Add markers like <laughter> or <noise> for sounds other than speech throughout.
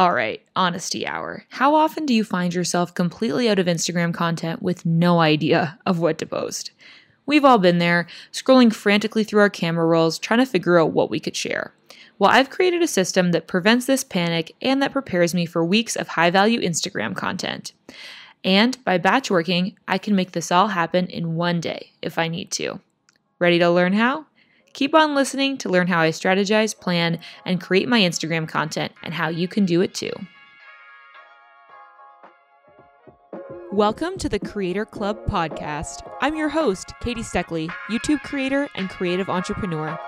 All right, honesty hour. How often do you find yourself completely out of Instagram content with no idea of what to post? We've all been there, scrolling frantically through our camera rolls, trying to figure out what we could share. Well, I've created a system that prevents this panic and that prepares me for weeks of high value Instagram content. And by batch working, I can make this all happen in one day if I need to. Ready to learn how? Keep on listening to learn how I strategize, plan, and create my Instagram content and how you can do it too. Welcome to the Creator Club podcast. I'm your host, Katie Steckley, YouTube creator and creative entrepreneur.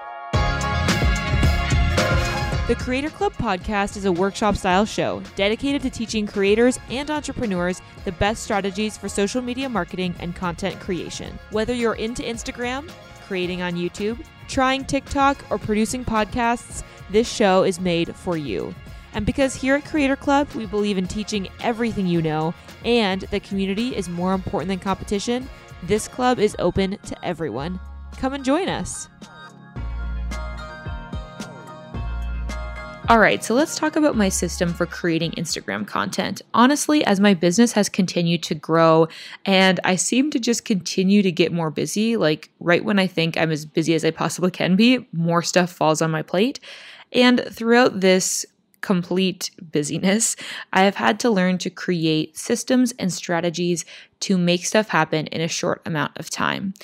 The Creator Club podcast is a workshop style show dedicated to teaching creators and entrepreneurs the best strategies for social media marketing and content creation. Whether you're into Instagram, creating on YouTube, trying TikTok, or producing podcasts, this show is made for you. And because here at Creator Club, we believe in teaching everything you know and that community is more important than competition, this club is open to everyone. Come and join us. All right, so let's talk about my system for creating Instagram content. Honestly, as my business has continued to grow and I seem to just continue to get more busy, like right when I think I'm as busy as I possibly can be, more stuff falls on my plate. And throughout this complete busyness, I have had to learn to create systems and strategies to make stuff happen in a short amount of time.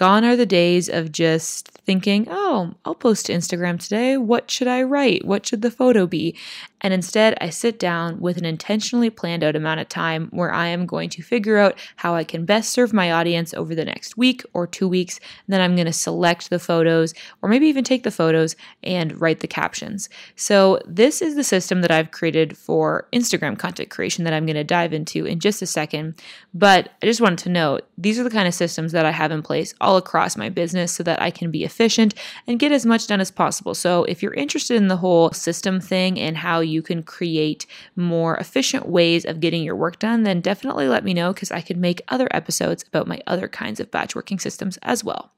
Gone are the days of just thinking, oh, I'll post to Instagram today. What should I write? What should the photo be? And instead, I sit down with an intentionally planned out amount of time where I am going to figure out how I can best serve my audience over the next week or two weeks. Then I'm going to select the photos or maybe even take the photos and write the captions. So, this is the system that I've created for Instagram content creation that I'm going to dive into in just a second. But I just wanted to note these are the kind of systems that I have in place all across my business so that I can be efficient and get as much done as possible. So, if you're interested in the whole system thing and how you can create more efficient ways of getting your work done, then definitely let me know because I could make other episodes about my other kinds of batch working systems as well.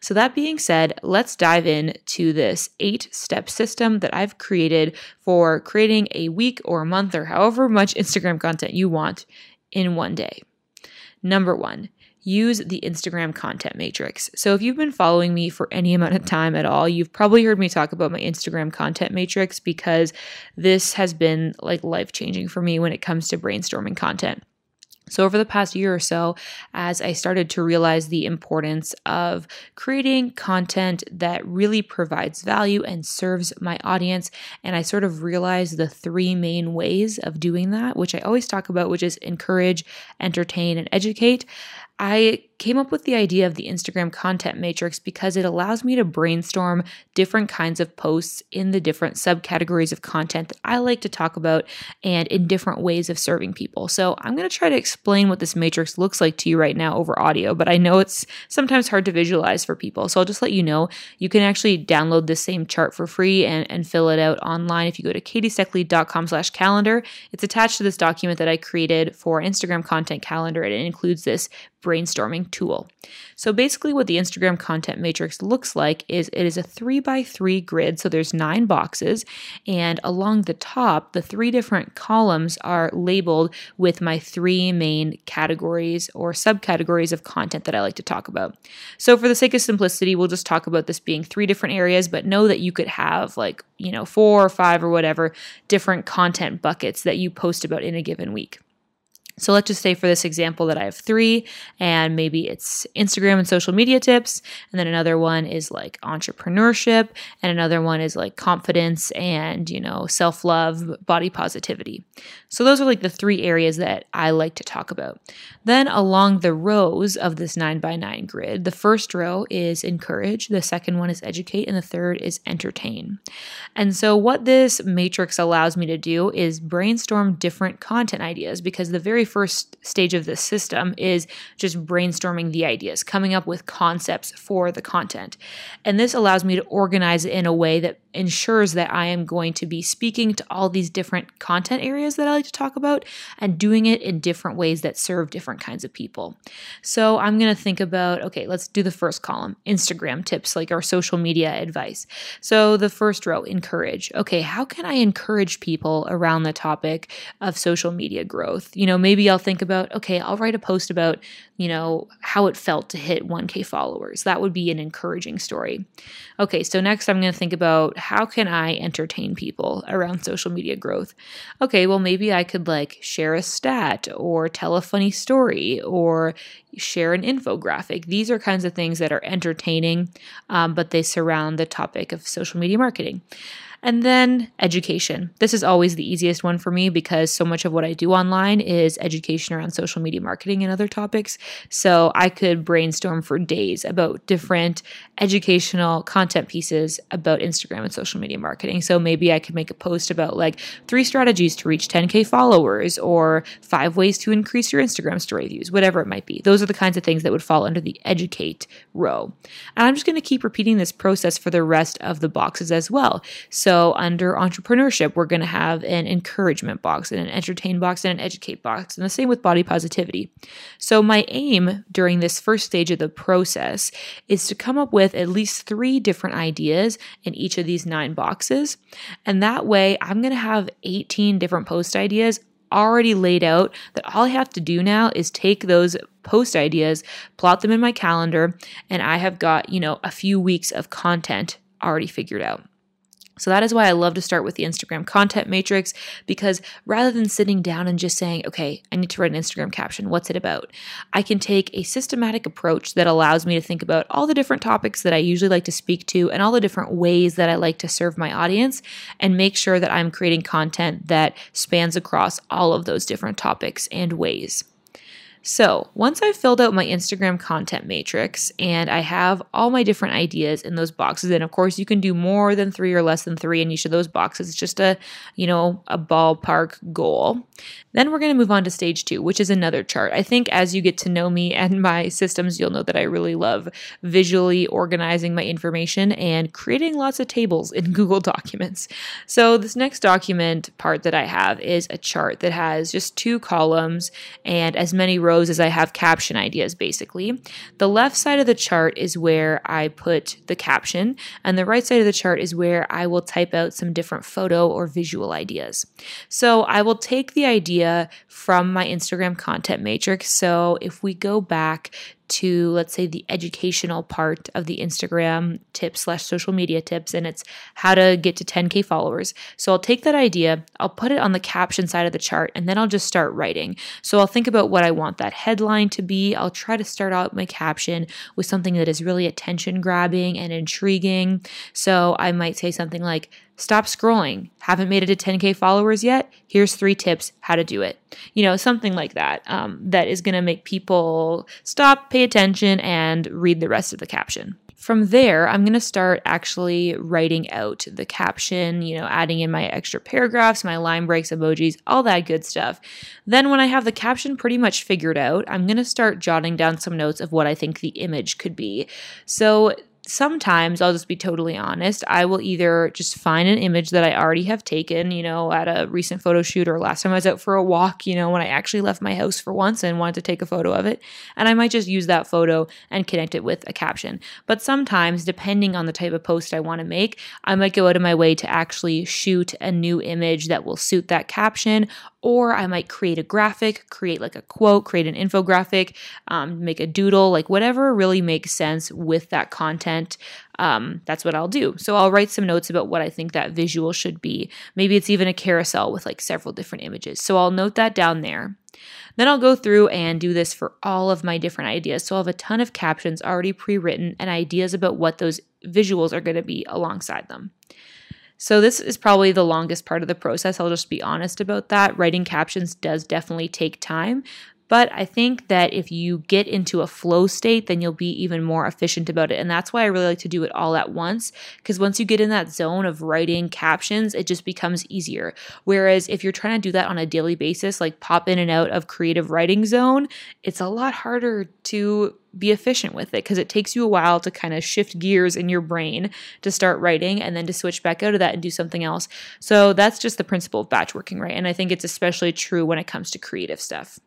So, that being said, let's dive into this eight step system that I've created for creating a week or a month or however much Instagram content you want in one day. Number one, use the Instagram content matrix. So, if you've been following me for any amount of time at all, you've probably heard me talk about my Instagram content matrix because this has been like life changing for me when it comes to brainstorming content. So, over the past year or so, as I started to realize the importance of creating content that really provides value and serves my audience, and I sort of realized the three main ways of doing that, which I always talk about, which is encourage, entertain, and educate. I came up with the idea of the Instagram content matrix because it allows me to brainstorm different kinds of posts in the different subcategories of content that I like to talk about and in different ways of serving people. So I'm going to try to explain what this matrix looks like to you right now over audio, but I know it's sometimes hard to visualize for people. So I'll just let you know you can actually download this same chart for free and, and fill it out online if you go to katiesteckley.com slash calendar. It's attached to this document that I created for Instagram content calendar and it includes this brainstorming tool. So basically what the Instagram content matrix looks like is it is a 3 by 3 grid so there's 9 boxes and along the top the three different columns are labeled with my three main categories or subcategories of content that I like to talk about. So for the sake of simplicity we'll just talk about this being three different areas but know that you could have like, you know, 4 or 5 or whatever different content buckets that you post about in a given week. So let's just say for this example that I have three, and maybe it's Instagram and social media tips, and then another one is like entrepreneurship, and another one is like confidence and, you know, self love, body positivity. So those are like the three areas that I like to talk about. Then along the rows of this nine by nine grid, the first row is encourage, the second one is educate, and the third is entertain. And so what this matrix allows me to do is brainstorm different content ideas because the very very first stage of this system is just brainstorming the ideas, coming up with concepts for the content. And this allows me to organize it in a way that ensures that I am going to be speaking to all these different content areas that I like to talk about and doing it in different ways that serve different kinds of people. So I'm going to think about okay, let's do the first column Instagram tips, like our social media advice. So the first row, encourage. Okay, how can I encourage people around the topic of social media growth? You know, maybe I'll think about okay, I'll write a post about, you know, how it felt to hit 1K followers. That would be an encouraging story. Okay, so next I'm going to think about how can I entertain people around social media growth? Okay, well, maybe I could like share a stat or tell a funny story or share an infographic. These are kinds of things that are entertaining, um, but they surround the topic of social media marketing. And then education. This is always the easiest one for me because so much of what I do online is education around social media marketing and other topics. So I could brainstorm for days about different educational content pieces about Instagram and social media marketing. So maybe I could make a post about like three strategies to reach 10K followers or five ways to increase your Instagram story views, whatever it might be. Those are the kinds of things that would fall under the educate row. And I'm just going to keep repeating this process for the rest of the boxes as well. So so under entrepreneurship, we're going to have an encouragement box and an entertain box and an educate box, and the same with body positivity. So my aim during this first stage of the process is to come up with at least three different ideas in each of these nine boxes. And that way, I'm going to have 18 different post ideas already laid out that all I have to do now is take those post ideas, plot them in my calendar, and I have got, you know, a few weeks of content already figured out. So that is why I love to start with the Instagram content matrix because rather than sitting down and just saying, okay, I need to write an Instagram caption, what's it about? I can take a systematic approach that allows me to think about all the different topics that I usually like to speak to and all the different ways that I like to serve my audience and make sure that I'm creating content that spans across all of those different topics and ways. So, once I've filled out my Instagram content matrix and I have all my different ideas in those boxes, and of course, you can do more than three or less than three in each of those boxes. It's just a, you know, a ballpark goal. Then we're going to move on to stage two, which is another chart. I think as you get to know me <laughs> and my systems, you'll know that I really love visually organizing my information and creating lots of tables in <laughs> Google Documents. So, this next document part that I have is a chart that has just two columns and as many rows as I have caption ideas, basically. The left side of the chart is where I put the caption, and the right side of the chart is where I will type out some different photo or visual ideas. So, I will take the idea from my Instagram content matrix. So if we go back to let's say the educational part of the Instagram tips slash social media tips, and it's how to get to 10k followers. So I'll take that idea, I'll put it on the caption side of the chart, and then I'll just start writing. So I'll think about what I want that headline to be. I'll try to start out my caption with something that is really attention grabbing and intriguing. So I might say something like Stop scrolling. Haven't made it to 10K followers yet? Here's three tips how to do it. You know, something like that, um, that is going to make people stop, pay attention, and read the rest of the caption. From there, I'm going to start actually writing out the caption, you know, adding in my extra paragraphs, my line breaks, emojis, all that good stuff. Then, when I have the caption pretty much figured out, I'm going to start jotting down some notes of what I think the image could be. So, sometimes I'll just be totally honest. I will either just find an image that I already have taken, you know, at a recent photo shoot or last time I was out for a walk, you know, when I actually left my house for once and wanted to take a photo of it. And I might just use that photo and connect it with a caption. But sometimes, depending on the type of post I want to make, I might go out of my way to actually shoot a new image that will suit that caption or I might create a graphic, create like a quote, create an infographic, um, make a doodle, like whatever really makes sense with that content. Um, that's what I'll do. So I'll write some notes about what I think that visual should be. Maybe it's even a carousel with like several different images. So I'll note that down there. Then I'll go through and do this for all of my different ideas. So I'll have a ton of captions already pre written and ideas about what those visuals are going to be alongside them. So, this is probably the longest part of the process. I'll just be honest about that. Writing captions does definitely take time, But I think that if you get into a flow state, then you'll be even more efficient about it. And that's why I really like to do it all at once. Because once you get in that zone of writing captions, it just becomes easier. Whereas if you're trying to do that on a daily basis, like pop in and out of creative writing zone, it's a lot harder to be efficient with it because it takes you a while to kind of shift gears in your brain to start writing and then to switch back out of that and do something else. So that's just the principle of batch working, right? And I think it's especially true when it comes to creative stuff.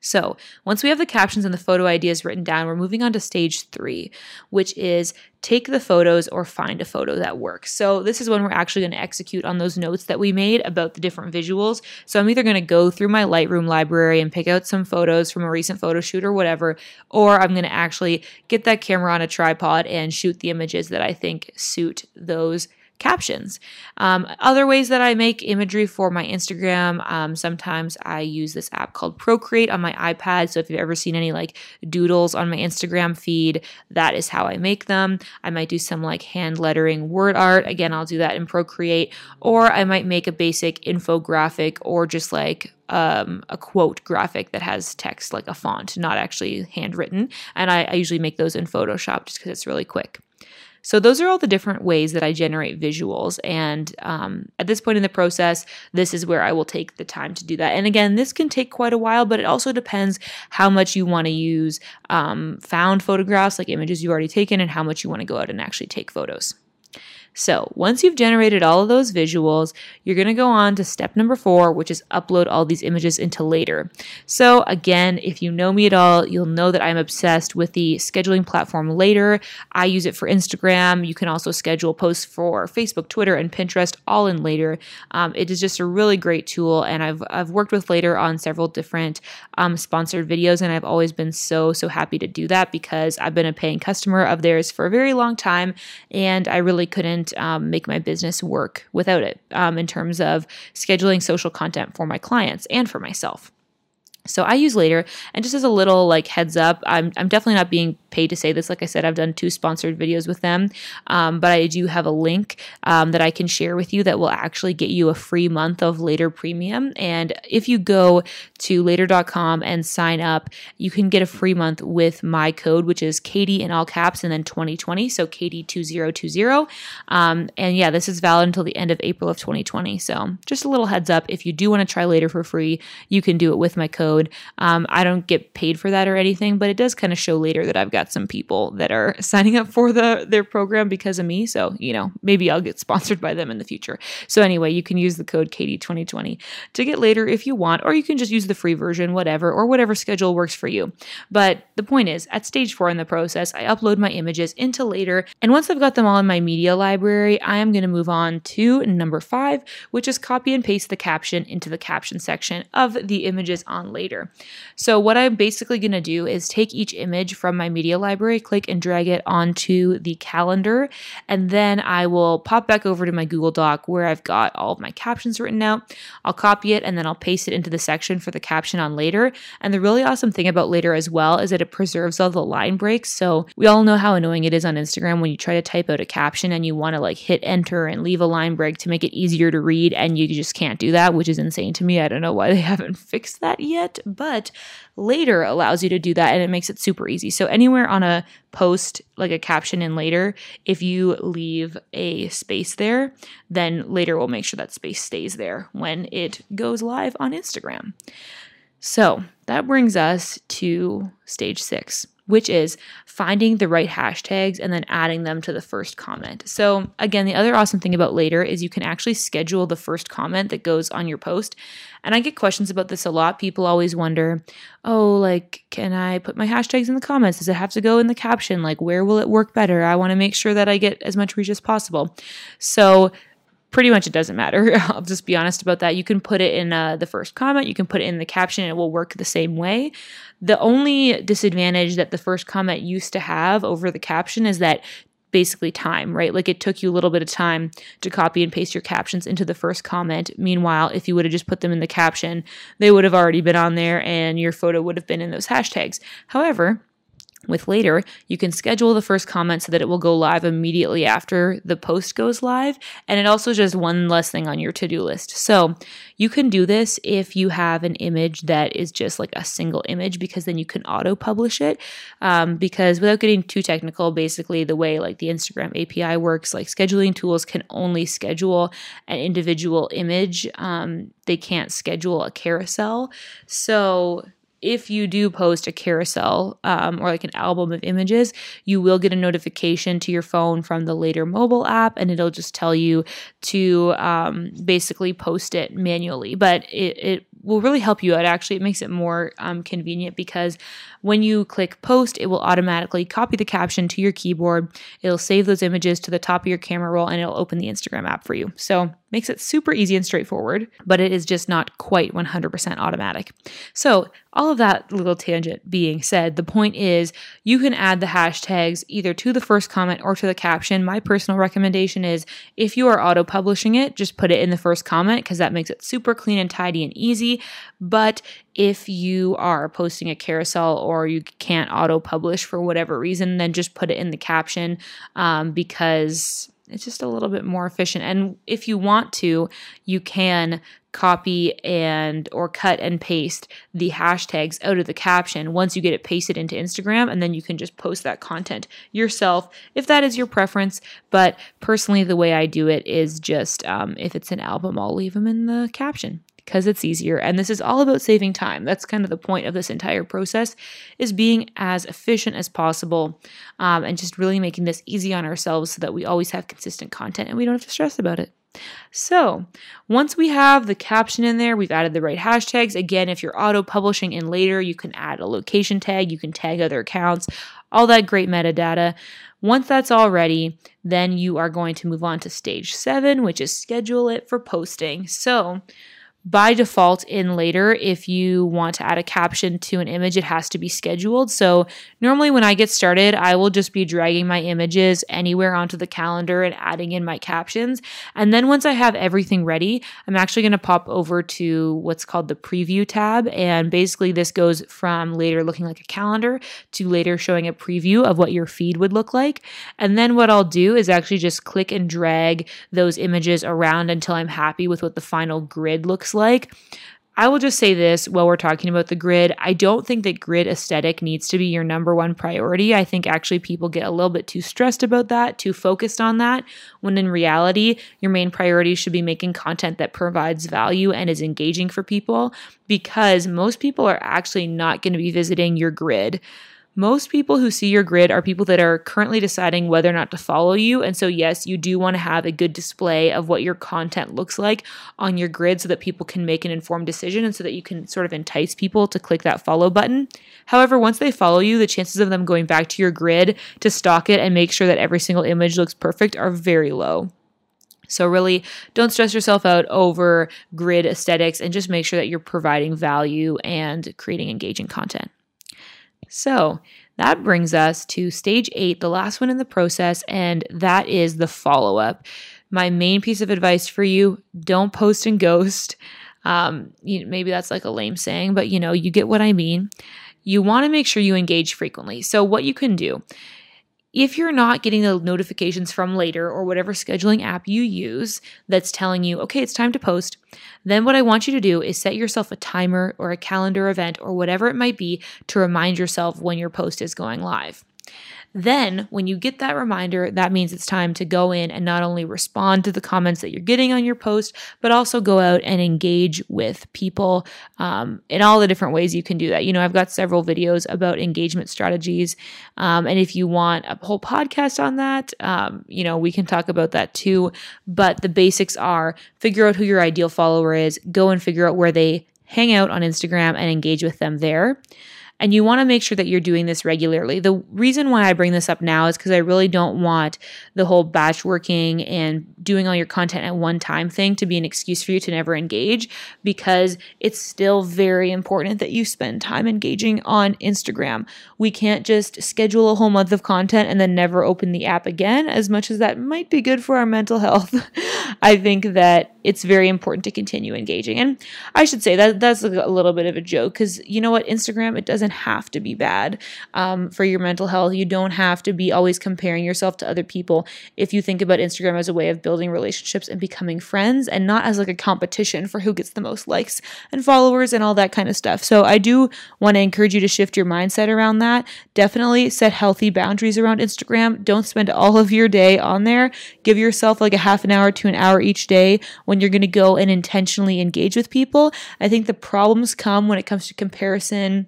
So, once we have the captions and the photo ideas written down, we're moving on to stage three, which is take the photos or find a photo that works. So, this is when we're actually going to execute on those notes that we made about the different visuals. So, I'm either going to go through my Lightroom library and pick out some photos from a recent photo shoot or whatever, or I'm going to actually get that camera on a tripod and shoot the images that I think suit those captions. Um, other ways that I make imagery for my Instagram, um, sometimes I use this app called Procreate on my iPad. So if you've ever seen any like doodles on my Instagram feed, that is how I make them. I might do some like hand lettering word art. Again, I'll do that in Procreate. Or I might make a basic infographic or just like um, a quote graphic that has text like a font, not actually handwritten. And I, I usually make those in Photoshop just because it's really quick. So, those are all the different ways that I generate visuals. And um, at this point in the process, this is where I will take the time to do that. And again, this can take quite a while, but it also depends how much you want to use um, found photographs, like images you've already taken, and how much you want to go out and actually take photos. So once you've generated all of those visuals, you're going to go on to step number four, which is upload all these images into Later. So again, if you know me at all, you'll know that I'm obsessed with the scheduling platform Later. I use it for Instagram. You can also schedule posts for Facebook, Twitter, and Pinterest all in Later. Um, it is just a really great tool, and I've I've worked with Later on several different um, sponsored videos, and I've always been so so happy to do that because I've been a paying customer of theirs for a very long time, and I really couldn't um, make my business work without it um, in terms of scheduling social content for my clients and for myself. So I use later, and just as a little like heads up, I'm I'm definitely not being paid to say this. Like I said, I've done two sponsored videos with them, um, but I do have a link um, that I can share with you that will actually get you a free month of Later Premium. And if you go to later.com and sign up, you can get a free month with my code, which is Katie in all caps and then 2020. So Katie 2020. Um, and yeah, this is valid until the end of April of 2020. So just a little heads up if you do want to try later for free, you can do it with my code. Um, I don't get paid for that or anything, but it does kind of show later that I've got some people that are <laughs> signing up for the their program because of me. So you know, maybe I'll get sponsored by them in the future. So anyway, you can use the code Katie2020 to get later if you want, or you can just use the free version, whatever, or whatever schedule works for you. But the point is, at stage four in the process, I upload my images into later, and once I've got them all in my media library, I am going to move on to number five, which is copy and paste the caption into the caption section of the images on later. So what I'm basically going to do is take each image from my media library, click and drag it onto the calendar, and then I will pop back over to my Google Doc where I've got all of my captions written out. I'll copy it and then I'll paste it into the section for the caption on later. And the really awesome thing about later as well is that it preserves all the line breaks. So we all know how annoying it is on Instagram when you try to type out a caption and you want to like hit enter and leave a line break to make it easier to read and you just can't do that, which is insane to me. I don't know why they <laughs> haven't fixed that yet yet, but later allows you to do that and it makes it super easy. So anywhere on a post, like a caption in later, if you leave a space there, then later we'll make sure that space stays there when it goes live on Instagram. So that brings us to stage six which is finding the right hashtags and then adding them to the first comment. So, again, the other awesome thing about later is you can actually schedule the first comment that goes on your post. And I get questions about this a lot. People always wonder, oh, like, can I put my hashtags in the comments? Does it have to go in the caption? Like, where will it work better? I want to make sure that I get as much reach as possible. So, pretty much it doesn't matter. <laughs> I'll just be honest about that. You can put it in uh, the first comment, you can put it in the caption, it will work the same way. The only disadvantage that the first comment used to have over the caption is that basically time, right? Like it took you a little bit of time to copy and paste your captions into the first comment. Meanwhile, if you would have just put them in the caption, they would have already been on there and your photo would have been in those hashtags. However, With later, you can schedule the first comment so that it will go live immediately after the post goes live. And it also just one less thing on your to do list. So you can do this if you have an image that is just like a single image, because then you can auto publish it. Um, because without getting too technical, basically the way like the Instagram API works, like scheduling tools can only schedule an individual image. Um, they can't schedule a carousel. So if you do post a carousel um, or like an album of images, you will get a notification to your phone from the later mobile app, and it'll just tell you to um, basically post it manually. But it, it will really help you out. Actually, it makes it more um, convenient because when you click post, it will automatically copy the caption to your keyboard. It'll save those images to the top of your camera roll and it'll open the Instagram app for you. So makes it super easy and straightforward, but it is just not quite 100% automatic. So, all of that little tangent being said, the point is you can add the hashtags either to the first comment or to the caption. My personal recommendation is if you are auto publishing it, just put it in the first comment because that makes it super clean and tidy and easy. But if you are posting a carousel or you can't auto publish for whatever reason, then just put it in the caption um, because it's just a little bit more efficient. And if you want to, you can copy and or cut and paste the hashtags out of the caption once you get it pasted into Instagram and then you can just post that content yourself if that is your preference but personally the way I do it is just um, if it's an album I'll leave them in the caption because it's easier and this is all about saving time that's kind of the point of this entire process is being as efficient as possible um, and just really making this easy on ourselves so that we always have consistent content and we don't have to stress about it so once we have the caption in there, we've added the right hashtags. Again, if you're auto publishing in later, you can add a location tag, you can tag other accounts, all that great metadata. Once that's all ready, then you are going to move on to stage seven, which is schedule it for posting. So by default in later if you want to add a caption to an image it has to be scheduled. So normally when i get started i will just be dragging my images anywhere onto the calendar and adding in my captions. And then once i have everything ready i'm actually going to pop over to what's called the preview tab. And basically this goes from later looking like a calendar to later showing a preview of what your feed would look like. And then what i'll do is actually just click and drag those images around until i'm happy with what the final grid looks looks like. I will just say this while we're talking about the grid. I don't think that grid aesthetic needs to be your number one priority. I think actually people get a little bit too stressed about that, too focused on that, when in reality, your main priority should be making content that provides value and is engaging for people because most people are actually not going to be visiting your grid most people who see your grid are people that are currently deciding whether or not to follow you. And so, yes, you do want to have a good display of what your content looks like on your grid so that people can make an informed decision and so that you can sort of entice people to click that follow button. However, once they follow you, the chances of them going back to your grid to stalk it and make sure that every single image looks perfect are very low. So, really, don't stress yourself out over grid aesthetics and just make sure that you're providing value and creating engaging content. So that brings us to stage eight, the last one in the process, and that is the follow up. My main piece of advice for you don't post and ghost. Um, you, maybe that's like a lame saying, but you know, you get what I mean. You want to make sure you engage frequently. So, what you can do if you're not getting the notifications from later or whatever scheduling app you use that's telling you, okay, it's time to post, then what I want you to do is set yourself a timer or a calendar event or whatever it might be to remind yourself when your post is going live. Then, when you get that reminder, that means it's time to go in and not only respond to the comments that you're getting on your post, but also go out and engage with people um, in all the different ways you can do that. You know, I've got several videos about engagement strategies. Um, and if you want a whole podcast on that, um, you know, we can talk about that too. But the basics are figure out who your ideal follower is, go and figure out where they hang out on Instagram and engage with them there. And you want to make sure that you're doing this regularly. The reason why I bring this up now is because I really don't want the whole batch working and doing all your content at one time thing to be an excuse for you to never engage because it's still very important that you spend time engaging on Instagram. We can't just schedule a whole month of content and then never open the app again, as much as that might be good for our mental health. <laughs> I think that it's very important to continue engaging. And I should say that that's a little bit of a joke because you know what, Instagram, it doesn't have to be bad um, for your mental health. You don't have to be always comparing yourself to other people. If you think about Instagram as a way of building relationships and becoming friends and not as like a competition for who gets the most likes and followers and all that kind of stuff. So I do want to encourage you to shift your mindset around that. Definitely set healthy boundaries around Instagram. Don't spend all of your day on there. Give yourself like a half an hour to an hour each day when you're going to go and intentionally engage with people. I think the problems come when it comes to comparison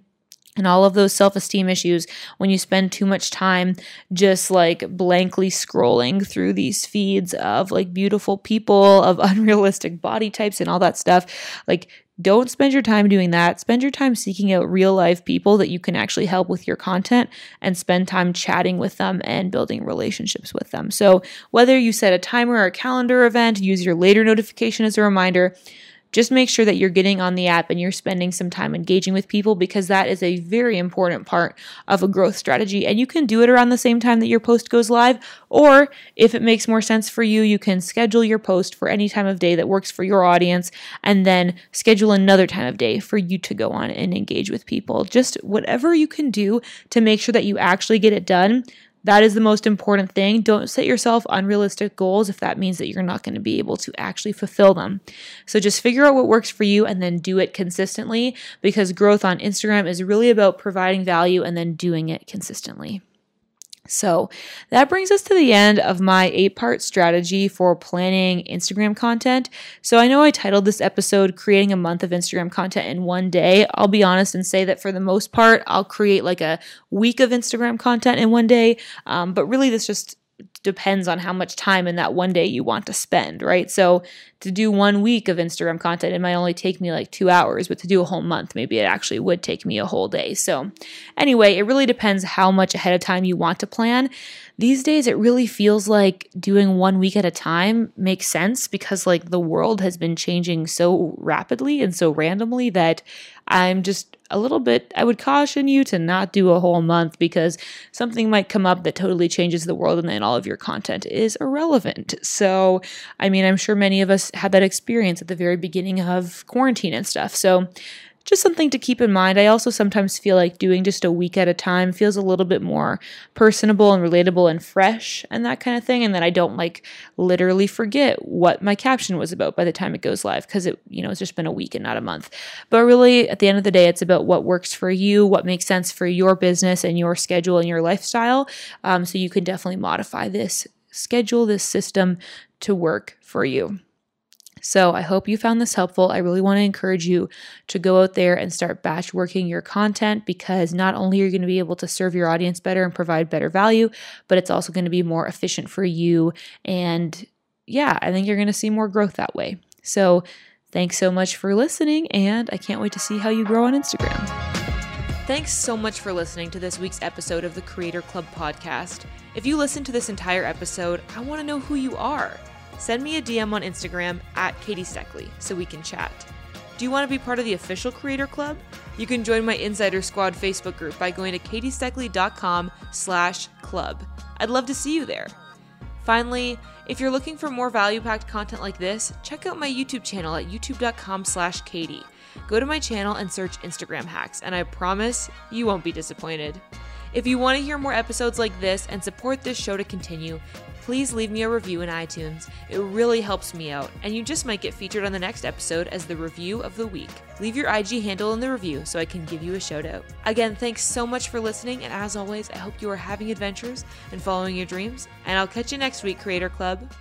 and all of those self esteem issues when you spend too much time just like blankly scrolling through these feeds of like beautiful people, of <laughs> unrealistic body types, and all that stuff. Like, don't spend your time doing that. Spend your time seeking out real life people that you can actually help with your content and spend time chatting with them and building relationships with them. So, whether you set a timer or a calendar event, use your later notification as a reminder, just make sure that you're getting on the app and you're spending some time engaging with people because that is a very important part of a growth strategy. And you can do it around the same time that your post goes live. Or if it makes more sense for you, you can schedule your post for any time of day that works for your audience and then schedule another time of day for you to go on and engage with people. Just whatever you can do to make sure that you actually get it done that is the most important thing. Don't set yourself unrealistic goals if that means that you're not going to be able to actually fulfill them. So just figure out what works for you and then do it consistently because growth on Instagram is really about providing value and then doing it consistently. So that brings us to the end of my eight part strategy for planning Instagram content. So I know I titled this episode Creating a Month of Instagram Content in One Day. I'll be honest and say that for the most part, I'll create like a week of Instagram content in one day. Um, but really, this just depends on how much time in that one day you want to spend, right? So to do one week of Instagram content, it might only take me like two hours, but to do a whole month, maybe it actually would take me a whole day. So anyway, it really depends how much ahead of time you want to plan. These days, it really feels like doing one week at a time makes sense because like the world has been changing so rapidly and so randomly that I'm just a little bit, I would caution you to not do a whole month because something might come up that totally changes the world and then all of your content is irrelevant. So, I mean, I'm sure many of us had that experience at the very beginning of quarantine and stuff. So, just something to keep in mind. I also sometimes feel like doing just a week at a time feels a little bit more personable and relatable and fresh and that kind of thing. And then I don't like literally forget what my caption was about by the time it goes live because it, you know, it's just been a week and not a month. But really, at the end of the day, it's about what works for you, what makes sense for your business and your schedule and your lifestyle. Um, so you can definitely modify this schedule, this system to work for you. So I hope you found this helpful. I really want to encourage you to go out there and start batch working your content because not only are you going to be able to serve your audience better and provide better value, but it's also going to be more efficient for you. And yeah, I think you're going to see more growth that way. So thanks so much for listening, and I can't wait to see how you grow on Instagram. Thanks so much for listening to this week's episode of the Creator Club podcast. If you listen to this entire episode, I want to know who you are send me a DM on Instagram at Katie Steckley so we can chat. Do you want to be part of the official Creator Club? You can join my Insider Squad Facebook group by going to katiesteckley.com slash club. I'd love to see you there. Finally, if you're looking for more value-packed content like this, check out my YouTube channel at youtube.com slash Katie. Go to my channel and search Instagram hacks, and I promise you won't be disappointed. If you want to hear more episodes like this and support this show to continue, please leave me a review in iTunes. It really helps me out, and you just might get featured on the next episode as the review of the week. Leave your IG handle in the review so I can give you a shout out. Again, thanks so much for listening, and as always, I hope you are having adventures and following your dreams, and I'll catch you next week, Creator Club.